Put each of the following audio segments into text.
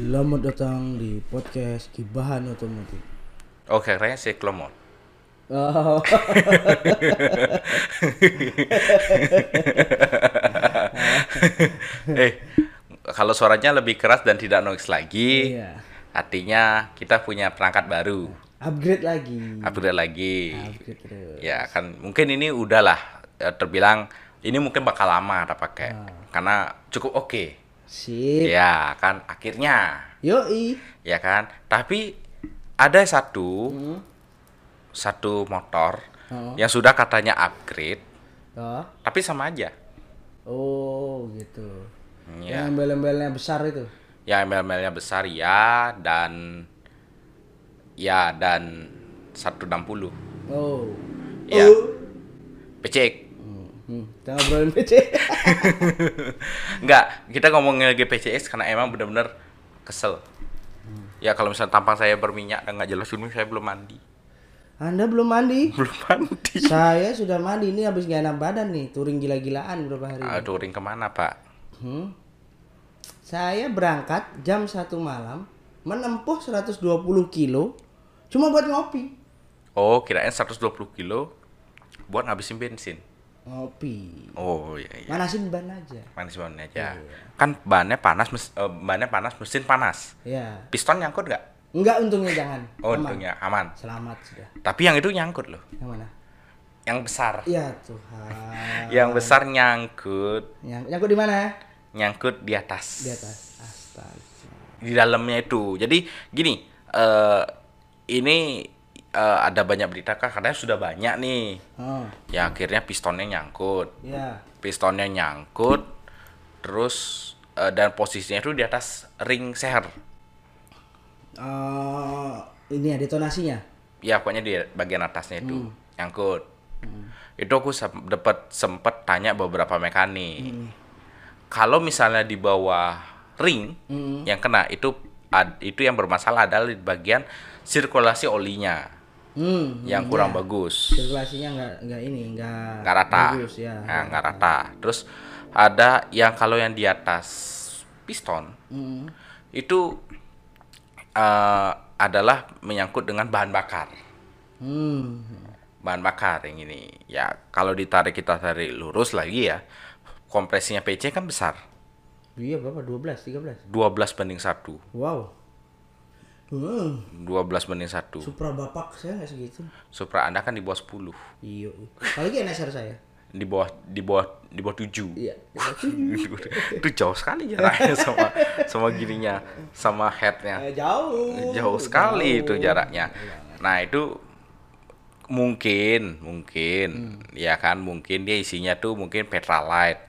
Selamat datang di podcast Kibahan Otomotif. Oh, kayaknya siklomot. Oh, eh, kalau suaranya lebih keras dan tidak noise lagi, iya. artinya kita punya perangkat baru, Upgrade lagi. upgrade lagi. Upgrade terus. Ya kan, mungkin ini udahlah eh, terbilang ini mungkin bakal lama kita pakai, karena cukup oke. Sip. Ya kan, akhirnya, Yoi. ya kan. Tapi ada satu Hmm. satu motor Oh. yang sudah katanya upgrade, Oh. tapi sama aja. Oh, gitu. Ya. Yang embel-embelnya besar itu. ya ML-ML-nya besar ya dan ya dan 160 Oh. ya Oh. PCX Hmm. Kita ngobrolin PC. enggak kita ngomongin lagi PCX karena emang bener-bener kesel ya kalau misalnya tampang saya berminyak dan nggak jelas ini saya belum mandi Anda belum mandi? belum mandi Saya sudah mandi ini habis gak enak badan nih, touring gila-gilaan berapa hari. ah, touring ke mana pak Hmm. Saya berangkat jam 1 malam menempuh 120 kilo cuma buat ngopi. oh kirain 120 kilo buat ngabisin bensin Ngopi. oh iya iya Manasin ban aja. manis banget aja kan bannya panas mes, eh, bannya panas mesin panas Ya. piston nyangkut nggak Enggak untungnya jangan. oh Aman. untungnya aman Selamat sudah. tapi yang itu nyangkut loh Yang mana? yang besar Ya Tuhan. yang besar nyangkut Yang nyangkut di mana? nyangkut di atas Di atas. Astaga. di dalamnya itu jadi gini eh ini eh, ada banyak berita kak. Katanya sudah banyak nih. Oh, ya akhirnya pistonnya nyangkut. Ya. pistonnya nyangkut terus eh, dan posisinya itu di atas ring seher. Eh, ini ya detonasinya. ya pokoknya di bagian atasnya itu nyangkut. Itu aku dapat sempet tanya beberapa mekanik. Kalau misalnya di bawah ring Hmm. yang kena itu ad- itu yang bermasalah adalah di bagian sirkulasi olinya Hmm. yang kurang bagus Sirkulasinya enggak enggak ini, enggak nggak rata bagus ya. Nah, nggak rata terus ada yang kalau yang di atas piston Hmm. itu eh, adalah menyangkut dengan bahan bakar Hmm. bahan bakar yang ini ya kalau ditarik kita tarik lurus lagi ya kompresinya PC kan besar Iya berapa? 12, 13. 12 banding 1 Wow. Hmm. 12 banding 1 Supra bapak saya nggak segitu. Supra Anda kan di bawah 10 Iya. Apalagi NSR saya. di bawah di bawah di bawah 7 Iya. itu jauh sekali jaraknya sama sama gininya sama headnya Eh, jauh. jauh sekali itu jaraknya nah itu mungkin mungkin ya kan mungkin dia isinya tuh mungkin petralite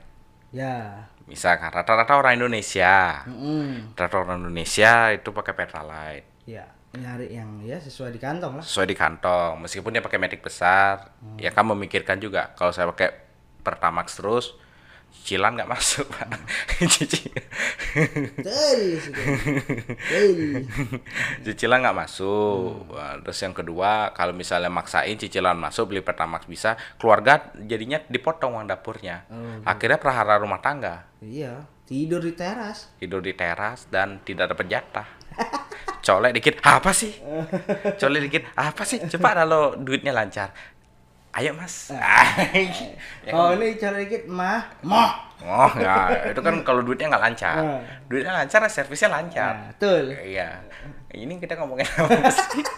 Ya. misalkan rata-rata orang Indonesia Mm-mm. rata orang Indonesia itu pakai petralite Ya. Nyari yang ya sesuai di kantong lah. sesuai di kantong meskipun dia pakai metik besar ya kan memikirkan juga kalau saya pakai pertamax terus cicilan nggak masuk pak Cici- Tadi sudah. Tadi. cicilan nggak masuk Wah, terus yang kedua kalau misalnya maksain cicilan masuk beli pertamax bisa keluarga jadinya dipotong uang dapurnya Oh, akhirnya prahara rumah tangga Iya. Tidur di teras. tidur di teras dan tidak dapat jatah colek dikit apa sih colek dikit apa sih coba kalau duitnya lancar ayo mas Ya? Oh ini cara dikit mah. Mah. oh ya itu kan kalau duitnya nggak lancar Ah. duitnya lancar servisnya lancar Nah, betul. iya ini kita ngomongin apa sih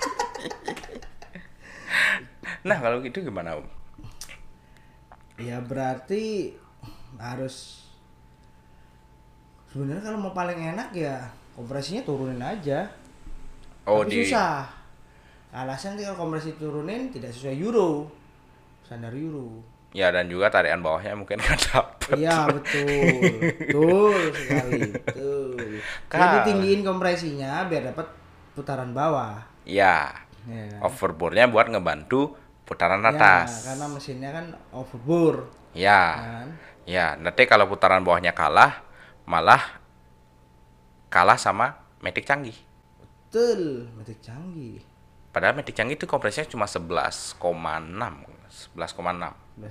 nah kalau gitu gimana om Ya berarti harus sebenarnya kalau mau paling enak ya kompresinya turunin aja. oh Tapi di susah. Alasan kalau kompresi turunin tidak sesuai euro. Standar euro. ya dan juga tarikan bawahnya mungkin nggak dapet Iya betul, betul sekali, betul. Jadi Kal. tinggiin kompresinya biar dapat putaran bawah. ya Ya, kan? overboardnya buat ngebantu putaran Ya, atas karena mesinnya kan overbore, ya kan? ya nanti kalau putaran bawahnya kalah malah kalah sama metik canggih Betul, metik canggih. Padahal metik canggih itu kompresinya cuma 11,6 11,6 11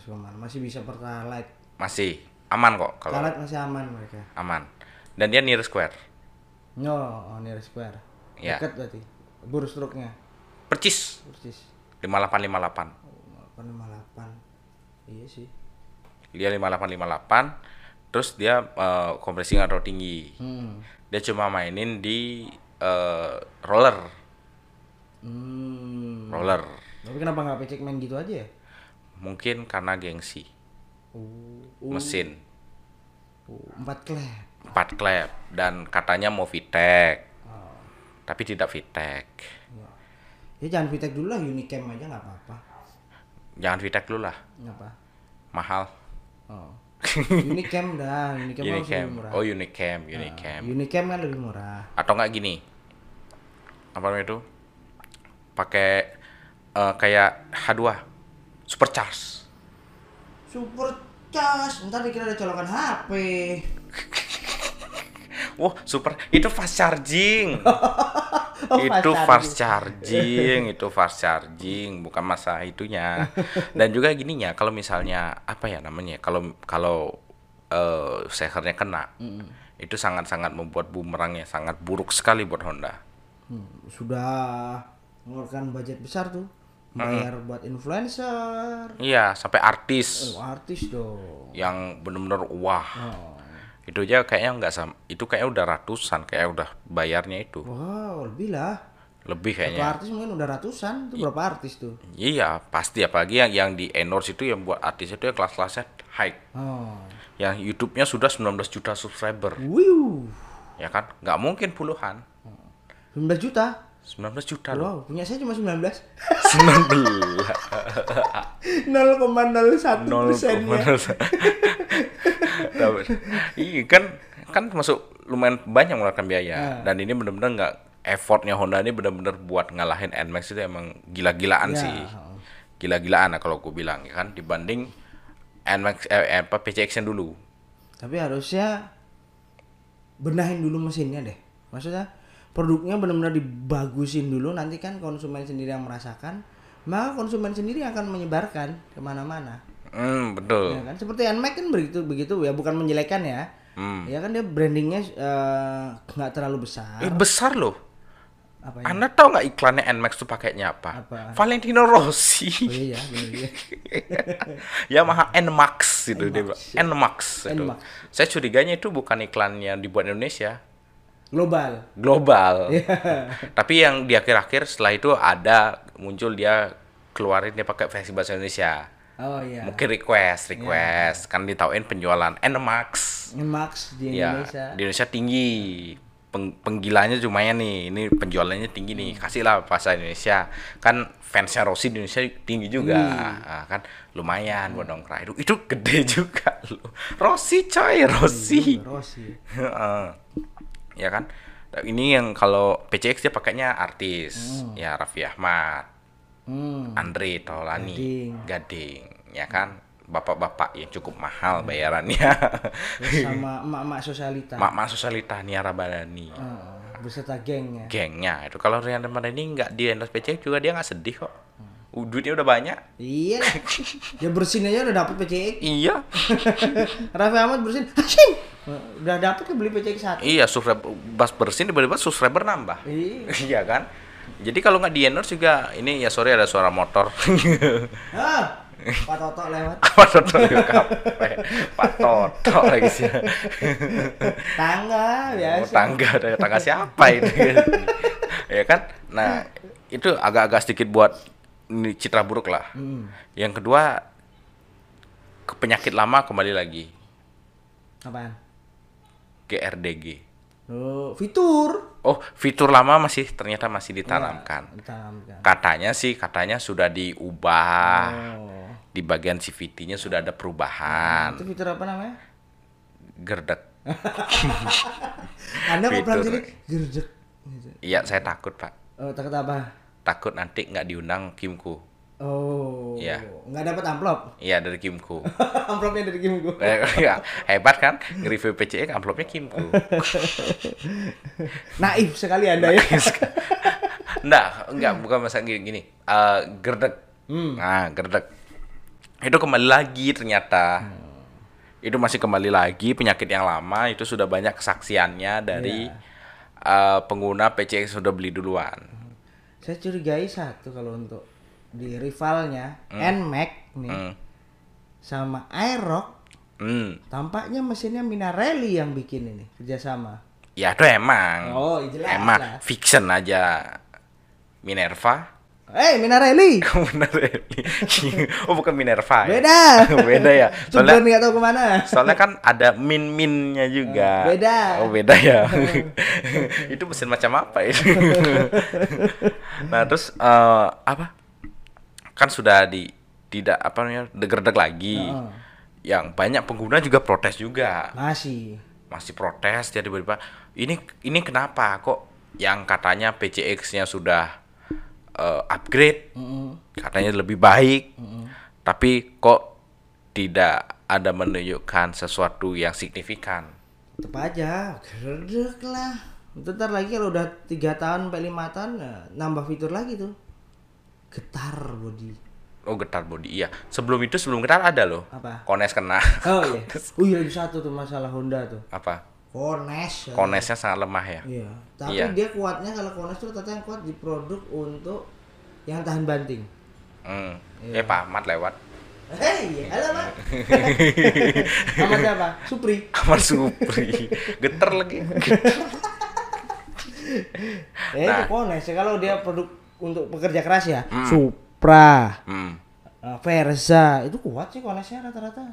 koman masih bisa pertalite. masih aman kok kalau Pertalite masih aman mereka. aman dan dia near square No, oh, near square. Ya. Dekat berarti. Bur struknya. percis Persis. 5858 Oh, 858. Iya sih. dia 5858 terus dia eh, kompresi nggak terlalu tinggi Hmm. dia cuma mainin di eh, roller Hmm. roller Tapi kenapa nggak pecek main gitu aja ya? mungkin karena gengsi Oh, mesin oh, empat klep. empat klep dan katanya mau VTEC Oh. tapi tidak VTEC Ya. ya jangan Vitek dulu lah, Unicam aja nggak apa-apa. jangan VTEC dulu lah Apa? mahal Oh. Unicam dah, Unicam, lebih murah. oh Unicam Unicam Unicam kan lebih murah. atau nggak gini apa namanya itu pakai eh, kayak H2 supercharge Super cas, ntar dikira ada colokan HP. Wah, super itu fast charging. Oh, itu fast charging, itu fast charging, bukan masa itunya. Dan juga gininya, kalau misalnya apa ya namanya? Kalau kalau eh sehernya kena, itu sangat-sangat membuat bumerangnya sangat buruk sekali buat Honda. Hmm, sudah mengeluarkan budget besar tuh. Bayar buat influencer. Iya, sampai artis Oh, artis dong. yang bener-bener wah. Oh. Itu aja kayaknya nggak sama. Itu kayaknya udah ratusan, kayak udah bayarnya itu. Wow, lebih lah. Lebih Satu kayaknya. artis mungkin udah ratusan. Itu berapa artis tuh? Iya, pasti apalagi yang yang di endorse itu yang buat artis itu yang kelas-kelasnya high. Oh. Yang YouTube-nya sudah 19 juta subscriber, Wiu. ya kan? Nggak mungkin puluhan. 19 juta. 19 juta loh. Wow, punya saya cuma 19. 19. 0,01 Nol persennya. Iya kan kan masuk lumayan banyak mengeluarkan biaya Ah. dan ini benar-benar nggak effortnya Honda ini benar-benar buat ngalahin NMAX itu emang gila-gilaan Ya, sih gila-gilaan lah kalau gue bilang ya kan dibanding NMAX eh, apa PCX yang dulu Tapi harusnya benahin dulu mesinnya deh. Maksudnya produknya benar-benar dibagusin dulu. Nanti kan konsumen sendiri yang merasakan. Maka konsumen sendiri akan menyebarkan ke mana-mana. Hmm betul Ya kan? Seperti NMAX kan begitu begitu ya, bukan menjelekan ya. Hmm. Ya kan dia brandingnya eh, nggak terlalu besar. Eh, besar loh Apa ya? Anda tahu nggak iklannya NMAX tuh pakainya apa? Apa? Valentino Rossi. Oh iya, bener iya. Yamaha NMAX itu dia bilang. NMAX itu. NMAX. Saya curiganya itu bukan iklan yang dibuat di Indonesia, Global. global. Iya. Tapi yang di akhir-akhir setelah itu ada muncul dia keluarin dia pakai versi bahasa Indonesia. Oh iya. Mungkin request, request kan ditauin penjualan NMAX. Max di Ya, Indonesia. di Indonesia tinggi. Peng- penggilanya lumayan nih. Ini penjualannya tinggi nih. Kasihlah bahasa Indonesia. Kan fansnya Rossi di Indonesia tinggi juga. Nah, kan lumayan buat dongkrak. Itu itu gede juga loh. Rossi coy, Rossi. Rossi. Heeh. ya kan? Ini yang kalau PCX dia pakainya artis. Ya Raffi Ahmad, Hmm. Andre Taulani, Gading. Gading, ya kan? Bapak-bapak yang cukup mahal bayarannya. Terus sama emak-emak sosialita. Mak-mak Sosialita Nia Ramadhani. Oh, beserta gengnya. Gengnya itu kalau Rian Ramadhani nggak di endorse PCX juga dia nggak sedih kok. Uh, Duitnya udah banyak. Iya. Dia bersin aja udah dapet PCX. Iya. Raffi Ahmad bersin. Hasim. Udah dapet ke beli PCX satu. iya, subscriber bas bersin tiba-tiba subscriber nambah. Iya. iya kan? Jadi kalau nggak di endorse juga ini ya sorry ada suara motor. Ah, Pak Toto lewat. Apa Toto juga Pak Toto lagi sih. Tangga Oh, biasa. tangga ada tangga siapa ini? ya kan? Nah, itu agak-agak sedikit buat ini citra buruk lah. Hmm. Yang kedua ke penyakit lama kembali lagi Apaan? GRDG. Oh, fitur. Oh, fitur lama masih ternyata masih ditanamkan. Ya, ditanamkan. Katanya sih katanya sudah diubah. Oh. Di bagian CVT-nya sudah ada perubahan. Itu fitur apa namanya? Gerdek. Anda kok Fitur. sini gerdek. Iya, saya takut, Pak. Oh, takut apa? Takut nanti nggak diundang Kimku. Oh. Iya. Nggak dapat amplop. Iya, dari Kimku. Amplopnya dari Kim gua. Eh, ya, hebat kan? Nge-review PCX amplopnya Kimku. Naif sekali Anda ya. Enggak, enggak, bukan masalah gini, gini. Eh, gerdek. Hmm. Nah, gerdek. Itu kembali lagi ternyata. Itu masih kembali lagi penyakit yang lama itu sudah banyak kesaksiannya dari Iya. eh, pengguna PCX sudah beli duluan. Saya curigai satu kalau untuk di rivalnya Nmax nih Hmm. sama Aerox Hmm. tampaknya mesinnya Minarelli yang bikin ini kerjasama. Ya itu emang. Oh, jelas emang lah. fiction aja. Minerva. Eh, Minarelli. Minarelli. oh bukan Minerva ya? Beda. Beda ya. Soalnya nggak tahu ke mana. Soalnya kan ada min-minnya juga. Eh, beda. Oh, beda ya. itu mesin macam apa itu? nah, terus eh, apa? Kan sudah di tidak apa namanya degerdek lagi. Heeh. Yang banyak pengguna juga protes juga. Masih. Masih protes jadi tiba ini ini kenapa kok yang katanya PCX-nya sudah eh, upgrade Mm-mm. katanya lebih baik tapi kok tidak ada menunjukkan sesuatu yang signifikan Tetep aja, gerdek lah. Ntar lagi kalau udah tiga tahun sampai lima tahun, ya, nambah fitur lagi tuh. Getar body. oh getar body iya sebelum itu sebelum getar ada loh Apa? kones kena Oh iya. Oh iya, satu tuh masalah Honda tuh. apa Kones. ya. konesnya sangat lemah ya Iya. Tapi Iya. dia kuatnya kalau Kones tuh ternyata yang kuat di produk untuk yang tahan banting. hmm. Iya. eh Pak Ahmad lewat Hei, halo Pak. Sama siapa? Supri. kamar Supri getar lagi Eh, Nah. itu Kones. Kalau dia produk untuk pekerja keras ya. Supra, hmm. eh, Versa, itu kuat sih Konesnya rata-rata.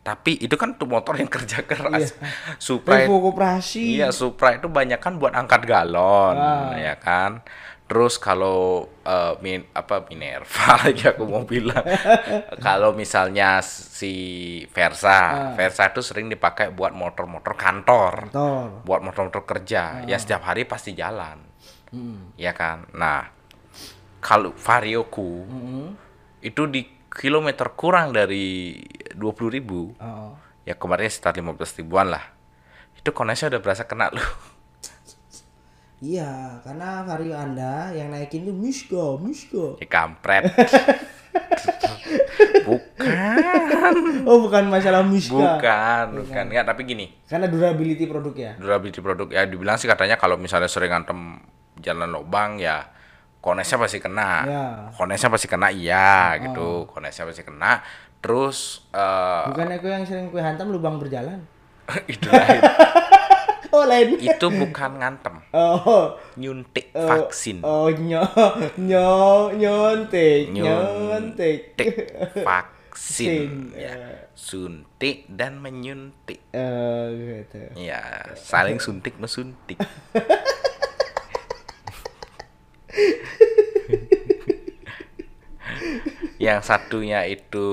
tapi itu kan tuh motor yang kerja keras Iya. Supra Revo Koperasi. Iya, Supra itu banyak kan buat angkat galon, Ah. ya kan. Terus kalau eh, min apa Minerva lagi aku mau bilang, kalau misalnya si Versa, Ah. Versa itu sering dipakai buat motor-motor kantor, Kantor. buat motor-motor kerja, ya setiap hari pasti jalan, Hmm. ya kan. Nah, kalau Varioku Mm-mm. itu di kilometer kurang dari 20.000 ribu, Oh. ya kemarin sekitar 15 ribuan lah. Itu konesnya udah berasa kena loh. Iya, karena vario Anda yang naikin tuh Misko, Misko. Ya kampret. bukan. Oh, bukan masalah Miska. Bukan, bukan. Ya, tapi gini, Karena durability produknya. durability produk ya dibilang sih katanya kalau misalnya sering ngantem jalan lubang ya konesnya pasti kena. Ya. Konesnya pasti kena iya gitu. Konesnya pasti kena. Terus eh Bukan aku yang sering kue hantam lubang berjalan. itu lain. Oh, lain. itu bukan ngantem, Oh. nyuntik Oh, vaksin. Oh, nyo nyo nyontek, nyontek. Nyuntik Sin, vaksin ya. eh. Suntik dan menyuntik. Eh, gitu. Ya, saling suntik mesuntik. yang satunya itu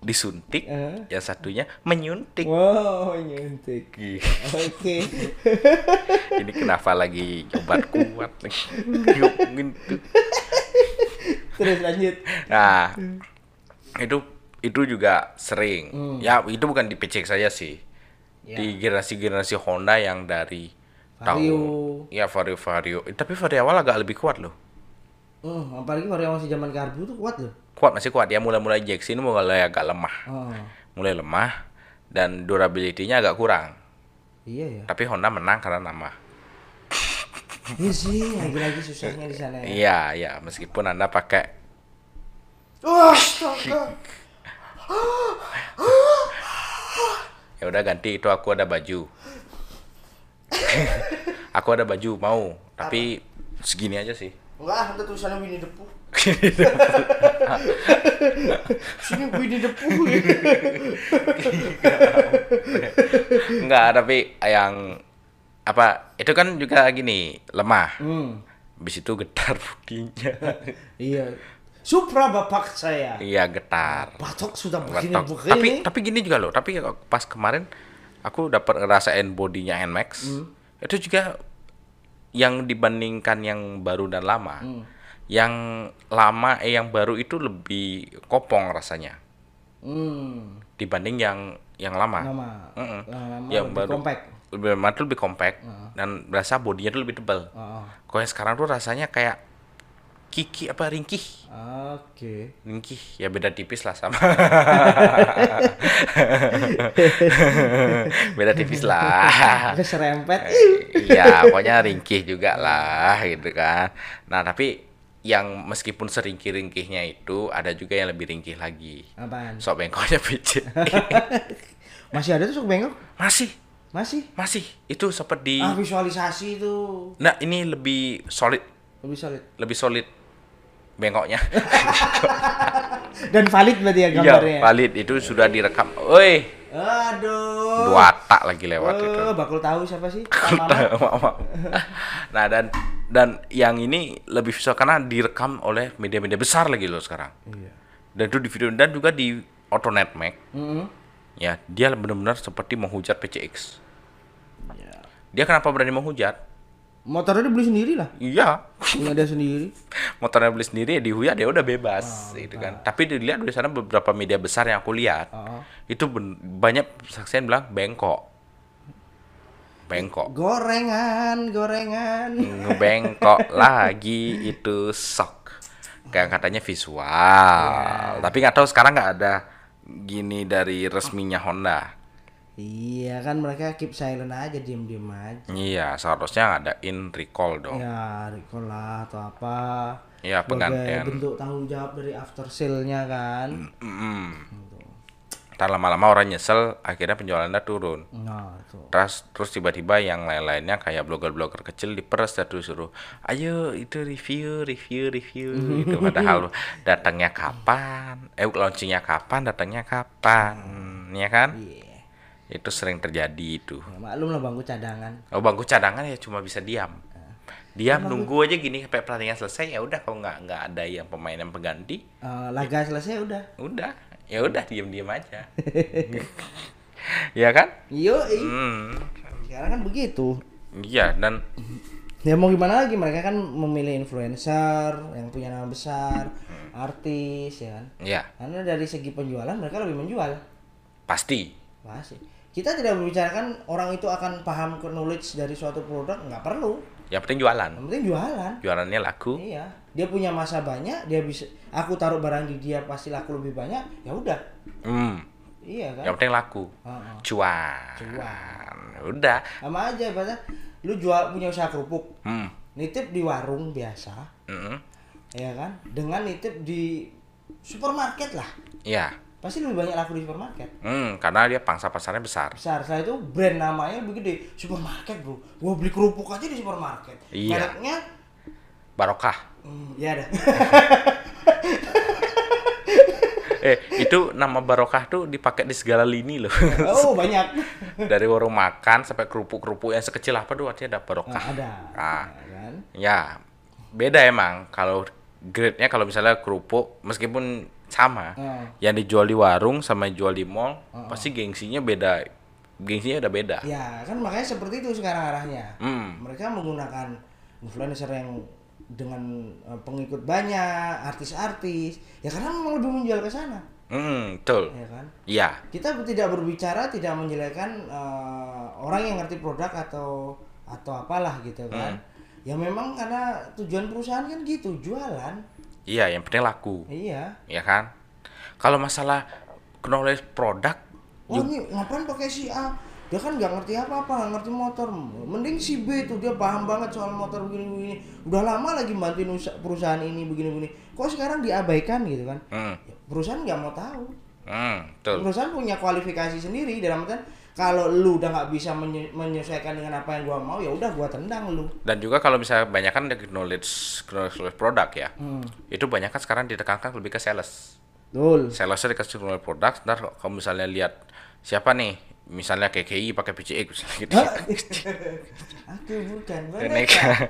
disuntik, Eh. yang satunya menyuntik. Wow. Ih, Oke. Ini kenapa lagi obat kuat lagi? Tuh. Terus lanjut. Nah, itu itu juga sering. Hmm. Ya, itu bukan di PCX saja sih. Ya. Di generasi-generasi Honda yang dari Vario. tahun ya Vario Vario. Tapi Vario awal agak lebih kuat loh. Hmm, apalagi vario masih zaman karbu tuh kuat loh. Kuat masih kuat. Ya mulai-mulai ini mulai agak lemah. Oh. Mulai lemah dan durability-nya agak kurang. Iya ya. Tapi Honda menang karena nama. Iya sih, lagi-lagi susahnya di sana ya. Iya, iya, meskipun Anda pakai astaga. ya udah ganti itu aku ada baju. aku ada baju mau, tapi segini aja sih. Enggak, ada tulisannya Winnie the Pooh. Sini Winnie the Pooh. Enggak, tapi yang apa? Itu kan juga gini, lemah. hmm. Habis itu getar bodinya. Iya. Supra bapak saya. iya, getar. Batok sudah Getok. begini-begini. Tapi tapi gini juga loh, tapi pas kemarin aku dapat ngerasain bodinya Nmax. Itu juga yang dibandingkan yang baru dan lama. Yang lama eh yang baru itu lebih kopong rasanya Hmm. dibanding yang yang lama. Lama. Mm-mm. Lama yang lebih baru compact. lebih lama lebih compact dan berasa bodinya tuh lebih tebal. Oh. Kalau yang sekarang tuh rasanya kayak Kiki apa Ringkih Oke. Ringkih ya beda tipis lah sama beda tipis lah Keserempet. Iya, pokoknya ringkih juga lah gitu kan. Nah, tapi yang meskipun seringkih-ringkihnya itu ada juga yang lebih ringkih lagi. Apaan? Sok bengkoknya pijit. Masih ada tuh sok bengkok? masih, Masih. masih. Itu seperti Ah visualisasi itu Nah, ini lebih solid, lebih solid. lebih solid bengkoknya. Dan valid berarti ya Iya, gambarnya. valid itu sudah direkam. Oi, Aduh. dua tak lagi lewat itu. Oh, bakul tahu siapa sih? Mamat. Maaf. nah dan dan yang ini lebih visual karena direkam oleh media-media besar lagi loh sekarang Iya. dan itu di video dan juga di Autonet Mac Mm-mm. ya dia benar-benar seperti menghujat PCX Iya. dia kenapa berani menghujat Motornya dibeli sendiri lah. iya Punya dia sendiri. motornya beli sendiri ya dihujat dia udah bebas gitu kan tapi dilihat di sana beberapa media besar yang aku lihat Oh. itu ben- banyak saksian bilang bengkok bengkok Gorengan, gorengan. ngebengkok lagi itu sok kayak katanya visual tapi nggak tahu sekarang nggak ada gini dari resminya Honda Iya kan mereka keep silent aja, diem-diem aja. iya seharusnya ngadain recall dong Ya, recall lah atau apa. Iya, penggantian. bentuk tanggung jawab dari after sale-nya kan. Mm. Ntar lama-lama orang nyesel akhirnya penjualannya turun. Nah, terus terus tiba-tiba yang lain-lainnya kayak blogger-blogger kecil diperes dan suruh ayo itu review review review itu padahal datangnya kapan? Eh launchingnya kapan? Datangnya kapan? Ya kan? Iya. itu sering terjadi itu. Ya, maklum lah bangku cadangan. oh bangku cadangan ya cuma bisa diam. Diam nunggu aja gini sampai pertandingan selesai ya udah. Kalau nggak nggak ada yang pemain yang pengganti Eh, laga selesai udah. udah ya udah diam-diam aja ya kan Yo, hmm. sekarang kan begitu. iya dan Ya mau gimana lagi mereka kan memilih influencer yang punya nama besar, artis ya kan. ya Karena dari segi penjualan mereka lebih menjual. pasti Pasti. Kita tidak membicarakan orang itu akan paham ke knowledge dari suatu produk, nggak perlu. yang penting jualan Yang penting jualan. jualannya laku Iya. Dia punya masa banyak, dia bisa aku taruh barang di dia pasti laku lebih banyak, ya udah. hmm. Iya kan? yang penting laku Heeh. cuan Cuan. udah Sama aja ibaratnya lu jual punya usaha kerupuk, hmm. nitip di warung biasa, Mm-mm. ya kan? Dengan nitip di supermarket lah. Iya. Pasti lebih banyak laku di supermarket. Hmm, karena dia pangsa pasarnya besar. Besar, setelah itu brand namanya lebih gede. Supermarket bro, gua beli kerupuk aja di supermarket. Iya. Mereknya, Barokah. Hmm, ya ada. Eh, itu nama barokah tuh dipakai di segala lini loh. oh banyak. Dari warung makan sampai kerupuk-kerupuk yang sekecil apa tuh artinya ada barokah. Nah, ada. Ah. Ya kan? Ya, beda emang kalau grade-nya kalau misalnya kerupuk meskipun sama, Ah. yang dijual di warung sama yang jual di mall pasti gengsinya beda. Gengsinya udah beda. Ya kan makanya seperti itu sekarang arahnya. Hmm. Mereka menggunakan influencer yang dengan eh, pengikut banyak, artis-artis. Ya karena memang lebih menjual ke sana, Hmm, betul. ya kan? Iya. Kita tidak berbicara tidak menjelekkan eh, orang yang ngerti produk atau atau apalah gitu kan. Hmm. Ya memang karena tujuan perusahaan kan gitu, jualan. Iya, yang penting laku. Iya. ya kan kalau masalah knowledge produk Wah ini ngapain pakai si A? Dia kan nggak ngerti apa-apa, nggak ngerti motor. Mending si B tuh dia paham banget soal motor begini-begini. Udah lama lagi bantuin usa- perusahaan ini begini-begini. Kok sekarang diabaikan gitu kan? hmm, Ya, perusahaan nggak mau tahu. hmm, betul Perusahaan punya kualifikasi sendiri dalam artian kalau lu udah nggak bisa menye- menyesuaikan dengan apa yang gua mau ya udah gua tendang lu. dan juga kalau misalnya banyak kan knowledge knowledge produk ya Hmm. itu banyak kan sekarang ditekankan lebih ke sales Betul. salesnya dikasih knowledge produk ntar kalau misalnya lihat siapa nih misalnya KKI pakai PCX gitu. Aku bukan Boneka.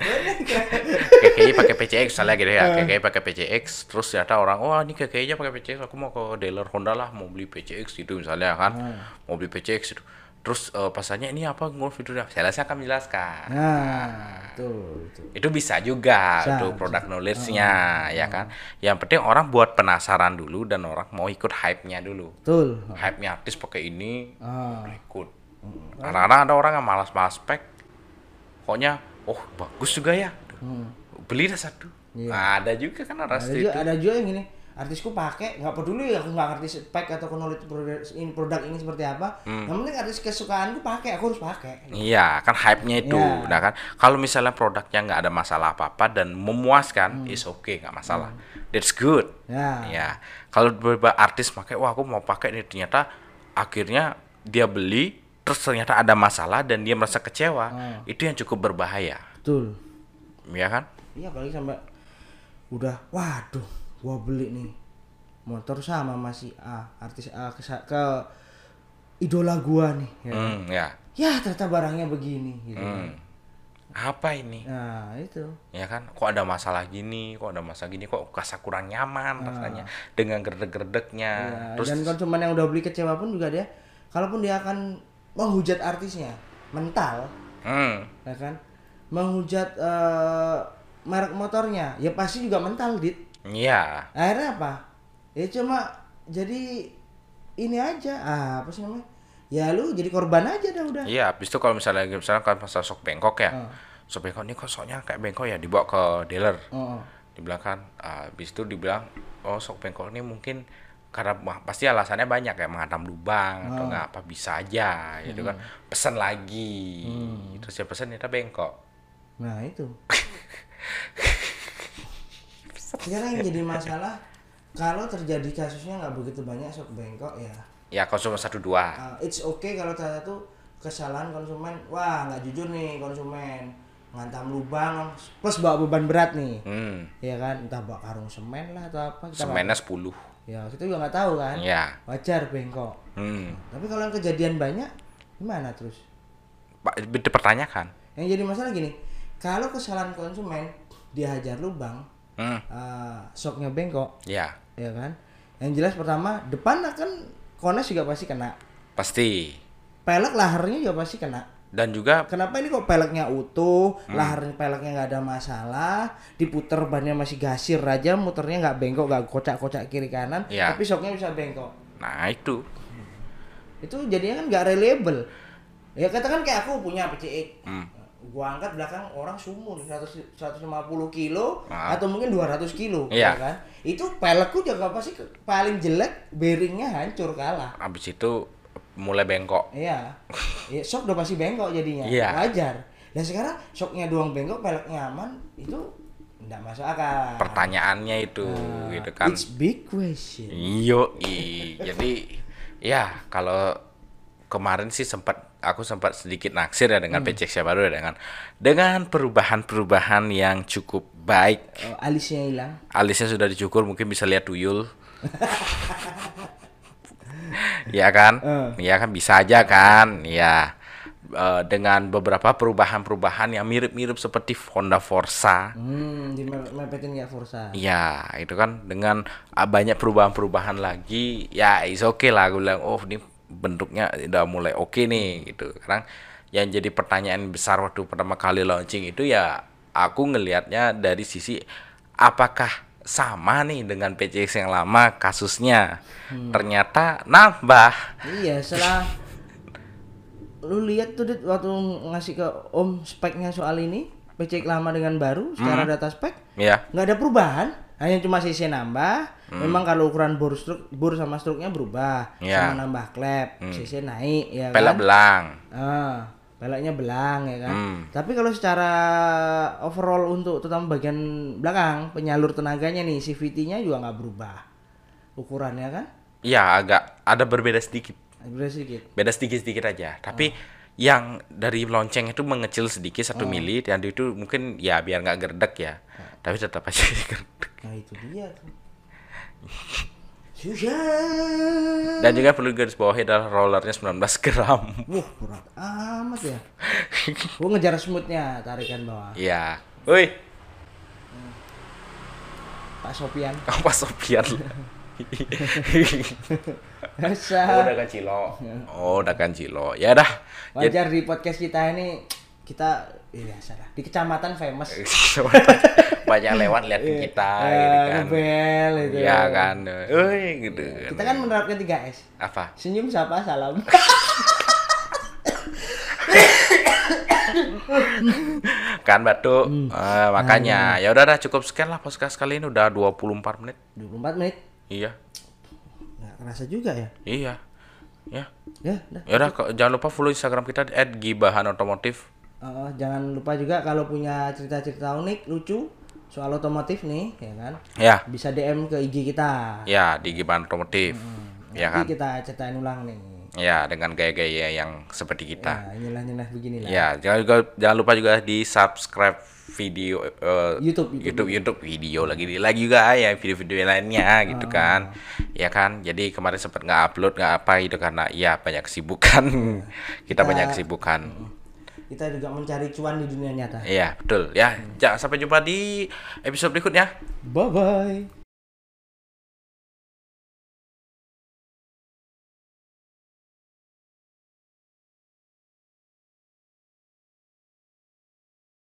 KKI pakai PCX misalnya gitu ya. KKI pakai PCX terus ternyata orang wah ini KKI nya pakai PCX aku mau ke dealer Honda lah mau beli PCX gitu misalnya kan. Mau beli PCX gitu terus eh, pasalnya ini apa ngurus videonya salesnya akan menjelaskan Nah, betul, betul. itu bisa juga Bisa, tuh produk knowledge-nya ya kan yang penting orang buat penasaran dulu dan orang mau ikut hype-nya dulu Betul. hype-nya artis pakai ini Ah. ikut kadang-kadang ada orang yang malas-malas spek pokoknya oh bagus juga ya Hmm. beli dah satu Iya. Nah, ada juga kan ada juga itu. ada juga yang gini artisku pakai nggak peduli aku nggak ngerti spek atau knowledge produk ini produk ini seperti apa Hmm. yang penting artis kesukaanku pakai aku harus pakai Iya, kan hype-nya itu. Iya. Nah kan, kalau misalnya produknya nggak ada masalah apa-apa dan Hmm. memuaskan, is okay, nggak masalah. That's good. ya Ya, kalau beberapa artis pakai, wah aku mau pakai ini ternyata akhirnya dia beli, terus ternyata ada masalah dan dia merasa kecewa, Hmm. itu yang cukup berbahaya, betul ya kan? iya apalagi sampai udah waduh gua beli nih motor sama masih A artis A ke, ke idola gua nih ya. Hmm, ya. ya ternyata barangnya begini gitu Hmm. Apa ini? nah itu Ya kan, kok ada masalah gini, kok ada masalah gini, kok rasa kurang nyaman rasanya dengan gerdek-gerdeknya. Ah. Ya, Terus dan konsumen yang udah beli kecewa pun juga dia kalaupun dia akan menghujat artisnya mental hmm, ya kan menghujat eh, merek motornya ya pasti juga mental dit iya. akhirnya apa ya cuma jadi ini aja ah, apa sih namanya ya lu jadi korban aja dah udah Iya, habis itu kalau misalnya misalnya kan pas sok bengkok ya. Ah. Sok bengkok ini kok soknya kayak bengkok ya dibawa ke dealer. oh, oh. Dibilang kan ah, habis itu dibilang oh sok bengkok ini mungkin karena pasti alasannya banyak ya menghantam lubang atau Ah. nggak apa bisa aja gitu kan. Hmm. Pesan lagi. Terus ya pesan ternyata bengkok. nah itu sekarang yang jadi masalah kalau terjadi kasusnya nggak begitu banyak sok bengkok ya Ya konsumen satu dua. uh, it's okay kalau ternyata tuh kesalahan konsumen wah nggak jujur nih konsumen ngantam lubang plus bawa beban berat nih Hmm. ya kan entah bawa karung semen lah atau apa kita Semennya 10. ya kita juga nggak tahu kan Iya. wajar bengkok Hmm. tapi kalau yang kejadian banyak gimana terus Pak dipertanyakan. yang jadi masalah gini kalau kesalahan konsumen dihajar lubang Hmm. uh, soknya bengkok Ya, ya kan yang jelas pertama depan akan kones juga pasti kena pasti. pelek laharnya juga pasti kena Dan juga Kenapa ini kok peleknya utuh, Hmm. lahar peleknya nggak ada masalah, diputer bannya masih gasir aja, muternya nggak bengkok, nggak kocak-kocak kiri kanan, Iya. tapi soknya bisa bengkok. nah itu. Itu jadinya kan nggak reliable. Ya katakan kayak aku punya PCX, Hmm. Gua angkat belakang orang sumu nih 100, 150 kilo Ah. atau mungkin 200 kilo, Iya. ya kan? Itu pelekku juga pasti ke- paling jelek, bearingnya hancur kalah. Habis itu mulai bengkok. Iya. Ya, sok udah pasti bengkok jadinya. Iya. Wajar. Dan sekarang soknya doang bengkok, peleknya aman, itu enggak masuk akal. Pertanyaannya itu Nah, gitu kan. It's big question. Iyo, jadi ya kalau kemarin sih sempat aku sempat sedikit naksir ya Hmm. dengan PCX baru ya dengan dengan perubahan-perubahan yang cukup baik. Oh, alisnya hilang. Alisnya sudah dicukur mungkin bisa lihat tuyul. ya kan? Eh. Ya kan bisa aja kan? Ya. Dengan beberapa perubahan-perubahan yang mirip-mirip seperti Honda Forza. Hmm, dimepetin ya Forza. Ya, itu kan dengan ah, banyak perubahan-perubahan lagi, ya is oke lah. Aku bilang, oh ini bentuknya udah mulai oke nih, gitu. Sekarang yang jadi pertanyaan besar waktu pertama kali launching itu ya, aku ngelihatnya dari sisi apakah sama nih dengan PCX yang lama kasusnya. Ternyata nambah. Iya, setelah lu lihat tuh Dit, waktu ngasih ke Om speknya soal ini, PCX lama dengan baru secara Hmm. data spek Ya, nggak ada perubahan hanya cuma CC nambah memang kalau ukuran bor struk bor sama struknya berubah Hmm. Ya. sama nambah klep CC naik ya pelek kan belang. ah peleknya belang ya kan Hmm. tapi kalau secara overall untuk terutama bagian belakang penyalur tenaganya nih CVT-nya juga nggak berubah ukurannya kan Ya, agak ada berbeda sedikit. berbeda sedikit beda sedikit-sedikit aja tapi Ah. yang dari lonceng itu mengecil sedikit satu Oh. mili dan itu mungkin ya biar nggak gerdek ya. Tapi tetap aja gerdek nah itu dia tuh. Susah dan juga perlu garis bawahi adalah rollernya 19 gram. Wah berat amat ya. Gua ngejar smoothnya tarikan bawah. Ya woi. Pak Sopian. Apa Sofian Biasa. oh udah kan cilo. Oh udah kan cilo. Ya dah. Wajar di podcast kita ini kita ya biasa lah di kecamatan famous. banyak lewat liatin kita Ya, gitu kan ngebel itu. ya kan Oi, gitu kan. Kita kan menerapkan 3 S. apa Senyum, sapa, salam. kan batu Eh, makanya ya udah dah cukup sekian lah podcast kali ini udah 24 menit 24 menit. iya Nggak kerasa juga ya. iya ya Ya, dah. ya udah jangan lupa follow instagram kita @gibahan otomotif Oh, jangan lupa juga kalau punya cerita-cerita unik, lucu soal otomotif nih, ya kan? ya Bisa DM ke IG kita. ya di gibahan otomotif ya kan Nanti kita ceritain ulang nih. ya dengan gaya-gaya yang seperti kita Nah, inilah inilah beginilah. Ya, jangan juga jangan lupa juga di subscribe video eh, YouTube, YouTube. YouTube YouTube video lagi lagi juga ya video-video lainnya gitu kan. Ya kan. Jadi kemarin sempat nggak upload nggak apa itu karena ya banyak kesibukan. Kita banyak kesibukan. Kita juga mencari cuan di dunia nyata. Iya, betul. Ya, jangan sampai jumpa di episode berikutnya. Bye bye.